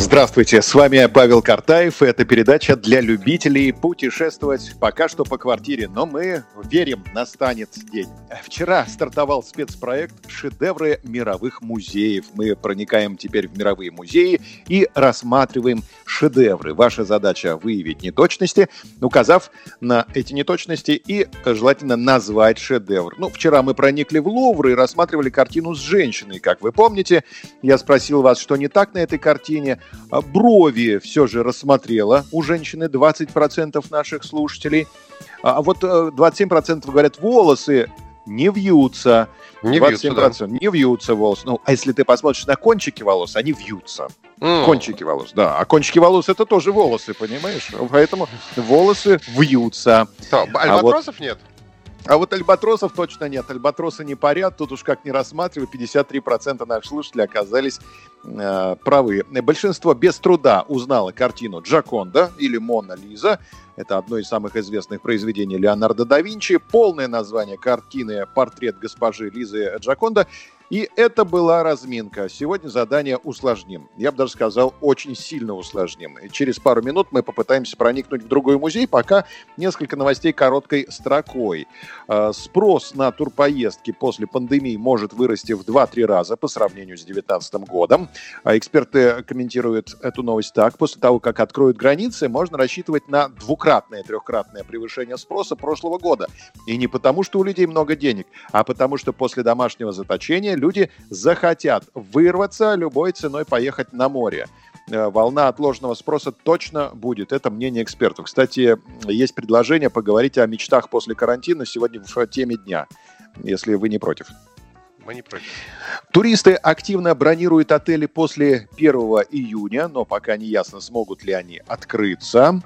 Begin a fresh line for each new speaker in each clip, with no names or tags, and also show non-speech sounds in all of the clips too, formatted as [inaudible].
Здравствуйте, с вами Павел Картаев. Это передача для любителей путешествовать пока что по квартире, но мы верим, настанет день. Вчера стартовал спецпроект «Шедевры мировых музеев». Мы проникаем теперь в мировые музеи и рассматриваем шедевры. Ваша задача выявить неточности, указав на эти неточности и желательно назвать шедевр. Ну, вчера мы проникли в Лувр и рассматривали картину с женщиной. Как вы помните, я спросил вас, что не так на этой картине. А брови все же рассмотрела у женщины 20% наших слушателей. А вот 27% э, говорят, волосы не вьются.
Не 27% вьются,
да. не вьются волосы. Ну, а если ты посмотришь на кончики волос, они вьются. Mm. Кончики волос, да. А кончики волос это тоже волосы, понимаешь? Поэтому волосы вьются.
Что, альбатросов а вот... нет?
А вот альбатросов точно нет. Альбатросы не парят. Тут уж как не рассматривать, 53% наших слушателей оказались э, правы. Большинство без труда узнало картину Джаконда или Мона Лиза. Это одно из самых известных произведений Леонардо да Винчи. Полное название картины «Портрет госпожи Лизы Джаконда». И это была разминка. Сегодня задание усложним. Я бы даже сказал, очень сильно усложним. Через пару минут мы попытаемся проникнуть в другой музей, пока несколько новостей короткой строкой. А, спрос на турпоездки после пандемии может вырасти в 2-3 раза по сравнению с 2019 годом. А эксперты комментируют эту новость так. После того, как откроют границы, можно рассчитывать на двукратное, трехкратное превышение спроса прошлого года. И не потому, что у людей много денег, а потому, что после домашнего заточения люди захотят вырваться любой ценой поехать на море э, волна отложенного спроса точно будет. Это мнение экспертов. Кстати, есть предложение поговорить о мечтах после карантина сегодня в теме дня, если вы не против.
Мы не против.
Туристы активно бронируют отели после 1 июня, но пока не ясно, смогут ли они открыться.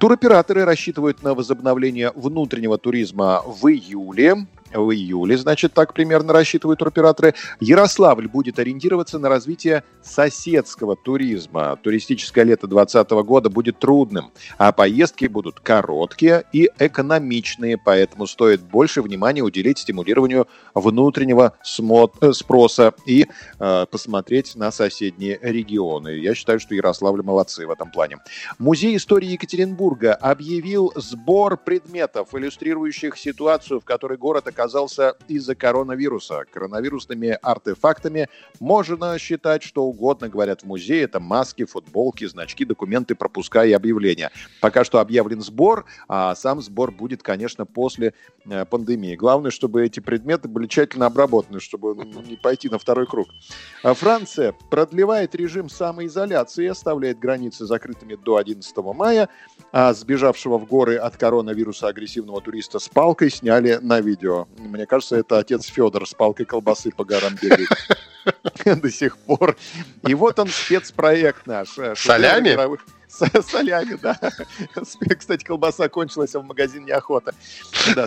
Туроператоры рассчитывают на возобновление внутреннего туризма в июле в июле, значит, так примерно рассчитывают туроператоры. Ярославль будет ориентироваться на развитие соседского туризма. Туристическое лето 2020 года будет трудным, а поездки будут короткие и экономичные, поэтому стоит больше внимания уделить стимулированию внутреннего э, спроса и э, посмотреть на соседние регионы. Я считаю, что Ярославль молодцы в этом плане. Музей истории Екатеринбурга объявил сбор предметов, иллюстрирующих ситуацию, в которой город оказался из-за коронавируса. Коронавирусными артефактами можно считать что угодно, говорят в музее. Это маски, футболки, значки, документы, пропуска и объявления. Пока что объявлен сбор, а сам сбор будет, конечно, после э, пандемии. Главное, чтобы эти предметы были тщательно обработаны, чтобы не пойти на второй круг. А Франция продлевает режим самоизоляции и оставляет границы закрытыми до 11 мая, а сбежавшего в горы от коронавируса агрессивного туриста с палкой сняли на видео. Мне кажется, это отец Федор с палкой колбасы по горам бегает [laughs] до сих пор. И вот он, спецпроект наш.
Э, Солями?
Солями, да. Кстати, колбаса кончилась, а в магазин неохота. Да,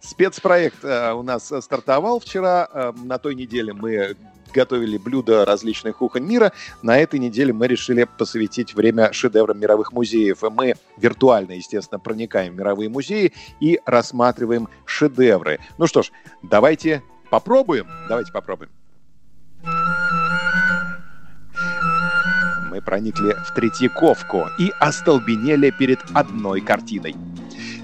спецпроект э, у нас стартовал вчера. Э, на той неделе мы готовили блюда различных кухонь мира. На этой неделе мы решили посвятить время шедеврам мировых музеев. Мы виртуально, естественно, проникаем в мировые музеи и рассматриваем шедевры. Ну что ж, давайте попробуем. Давайте попробуем. Мы проникли в Третьяковку и остолбенели перед одной картиной.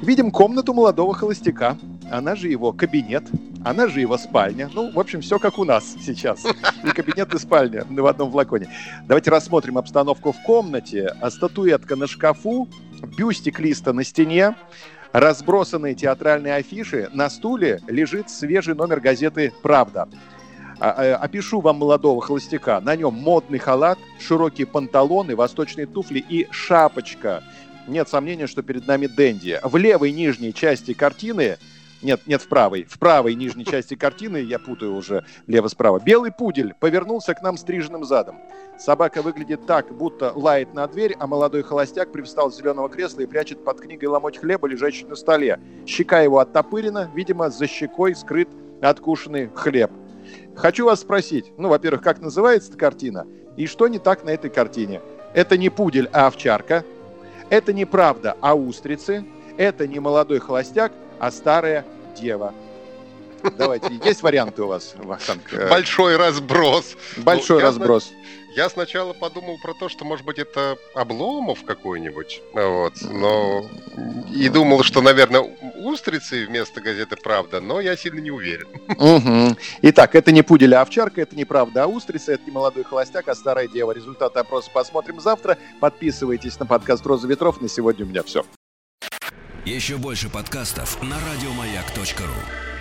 Видим комнату молодого холостяка, она же его кабинет, она же его спальня. Ну, в общем, все как у нас сейчас. И кабинет, и спальня в одном флаконе. Давайте рассмотрим обстановку в комнате. А статуэтка на шкафу, бюстик листа на стене, разбросанные театральные афиши. На стуле лежит свежий номер газеты «Правда». А, а, опишу вам молодого холостяка. На нем модный халат, широкие панталоны, восточные туфли и шапочка. Нет сомнения, что перед нами Дэнди. В левой нижней части картины нет, нет, в правой. В правой нижней части картины, я путаю уже лево-справа. Белый пудель повернулся к нам стриженным задом. Собака выглядит так, будто лает на дверь, а молодой холостяк привстал с зеленого кресла и прячет под книгой ломоть хлеба, лежащий на столе. Щека его оттопырена, видимо, за щекой скрыт откушенный хлеб. Хочу вас спросить, ну, во-первых, как называется эта картина и что не так на этой картине? Это не пудель, а овчарка. Это не правда, а устрицы. Это не молодой холостяк, а старая дева. Давайте, [laughs] есть варианты у вас,
Вахтанг? Большой разброс.
Большой ну, разброс.
Я сначала подумал про то, что, может быть, это Обломов какой-нибудь, вот, но и думал, что, наверное, устрицы вместо газеты «Правда», но я сильно не уверен.
Угу. Итак, это не пудель, а овчарка, это не «Правда», а устрицы, это не молодой холостяк, а старая дева. Результаты опроса посмотрим завтра. Подписывайтесь на подкаст «Роза ветров». На сегодня у меня все.
Еще больше подкастов на радиомаяк.ру